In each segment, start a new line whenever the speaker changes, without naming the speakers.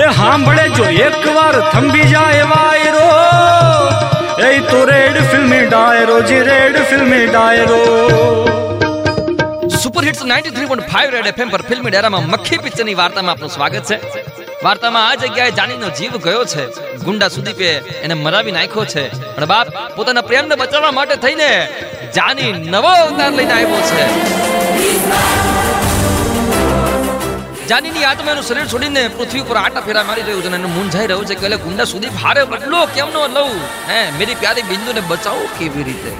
એ સાંભળે જો, એકવાર થંભી જાય વાયરો. એ તો રેડ ફિલ્મી ડાયરો, જી રેડ ફિલ્મી ડાયરો.
સુપર હિટ્સ 93.5 રેડ એફએમ પર ફિલ્મી ડેરામાં મક્ખી પિક્ચરની વાર્તામાં આપનું સ્વાગત છે. વાર્તામાં આ જગ્યાએ જાનીનો જીવ ગયો છે. ગુંડા સુદીપે એને મરાવી નાખ્યો છે. અને બાપ પોતાના પ્રેમને બચાવવા માટે થઈને જાની નવો અવતાર લઈને આવ્યો છે. જાનીની આત્માનું શરીર છોડીને પૃથ્વી પર આટા ફેરા મારી રહ્યું છે અને મૂંઝાઈ રહ્યું છે કે એટલે ગુંડા સુધી ભારે બદલો કેમ નો લઉં? હે, મેરી પ્યારી બિંદુને બચાવો કેવી રીતે?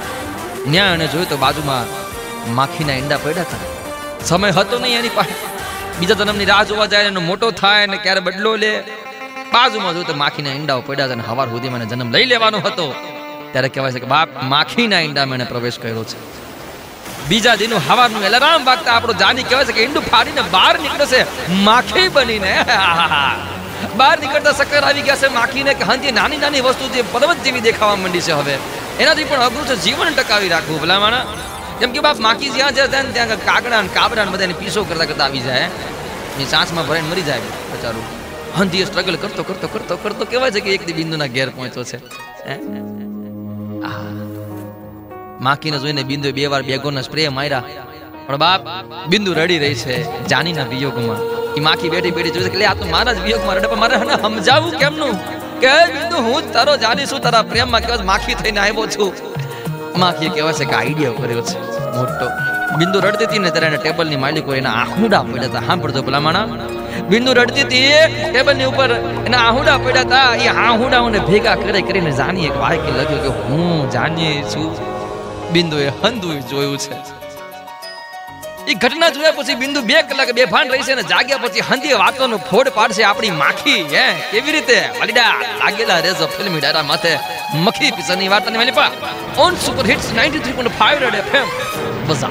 ન્યા અને જોયું તો બાજુમાં માખીના ઈંડા પડ્યા હતા. સમય હતો નહીં એની પાસે. બીજા જન્મની રાહ જોવા જાય એનો મોટો થાય ને ક્યારે બદલો લે. બાજુમાં જોયું તો માખીના ઈંડાઓ પડ્યા હતા અને હવાર સુધી મને જન્મ લઈ લેવાનો હતો. ત્યારે કહેવાય છે કે બાપ, માખીના ઈંડામાં એને પ્રવેશ કર્યો છે. બીજા દિનનું હવાનું એલાર્મ વાગતા આપણો જાની કહેવાય છે કે ઈંડું ફાડીને બહાર નીકળશે. માખી બનીને. બહાર નીકળતા સક્કર આવી ગયા છે માખીને કે હંજી નાની નાની વસ્તુ જે પર્વત જેવી દેખાવા માંડી છે હવે. એનાથી પણ અઘરું છે જીવન ટકાવી રાખવું, ભલામણા. જેમ કે બાપ માખી જ્યાં જ્યાં ને ત્યાં કાગડા ને કાબરા ને બધાને પીસો કરતા કરતા આવી જાય એ સાંસમાં ભરાઈને મરી જાય બચારું. હંધી સ્ટ્રગલ કરતો કરતો કરતો કરતો કહેવાય છે કે એક બિંદુના ઘેર પહોંચ્યો છે. માખીને જોઈને બિંદુ બે વાર બેગોના સ્પ્રે માર્યા. પણ બાપ, બિંદુ રડી રહી છે જાનીના વિયોગમાં. એ માખી બેઠી બેઠી જોઈ કે લે, આ તો મારા જ વિયોગમાં રડે, પણ મારે હને સમજાવવું કેમનું? કે બિંદુ, હું તારો જાની છું, તારા પ્રેમમાં છે માખી થઈને આવ્યો છું. માખી કહેવાય છે કે આઈડિયા કર્યો છે. મોટો. બિંદુ રડતી હતી ને ત્યારે ટેબલની માલિકો એના આહુડા પડ્યા હતા. સાંભળજો માણા. બિંદુ રડતી હતી, ટેબલની ઉપર એના આહુડા પડ્યા હતા. એ આહુડાઓને ભેગા કરી કરીને જાની એક વાયકી લખ્યું કે હું જાની છું. બિંદુએ હંધુય જોયું છે. એ ઘટના જોયા પછી બિંદુ બે કલાક બેભાન રહી છે ને જાગ્યા પછી હંધી વાતોનો ફોડ પાડશે આપણી માખી, હે? કેવી રીતે? વલીડા લાગેલા રેજો ફિલ્મી ડાયરા માથે મખી પિક્ચરની વાર્તાની મેલી પા on super hits 93.5 red FM બઝા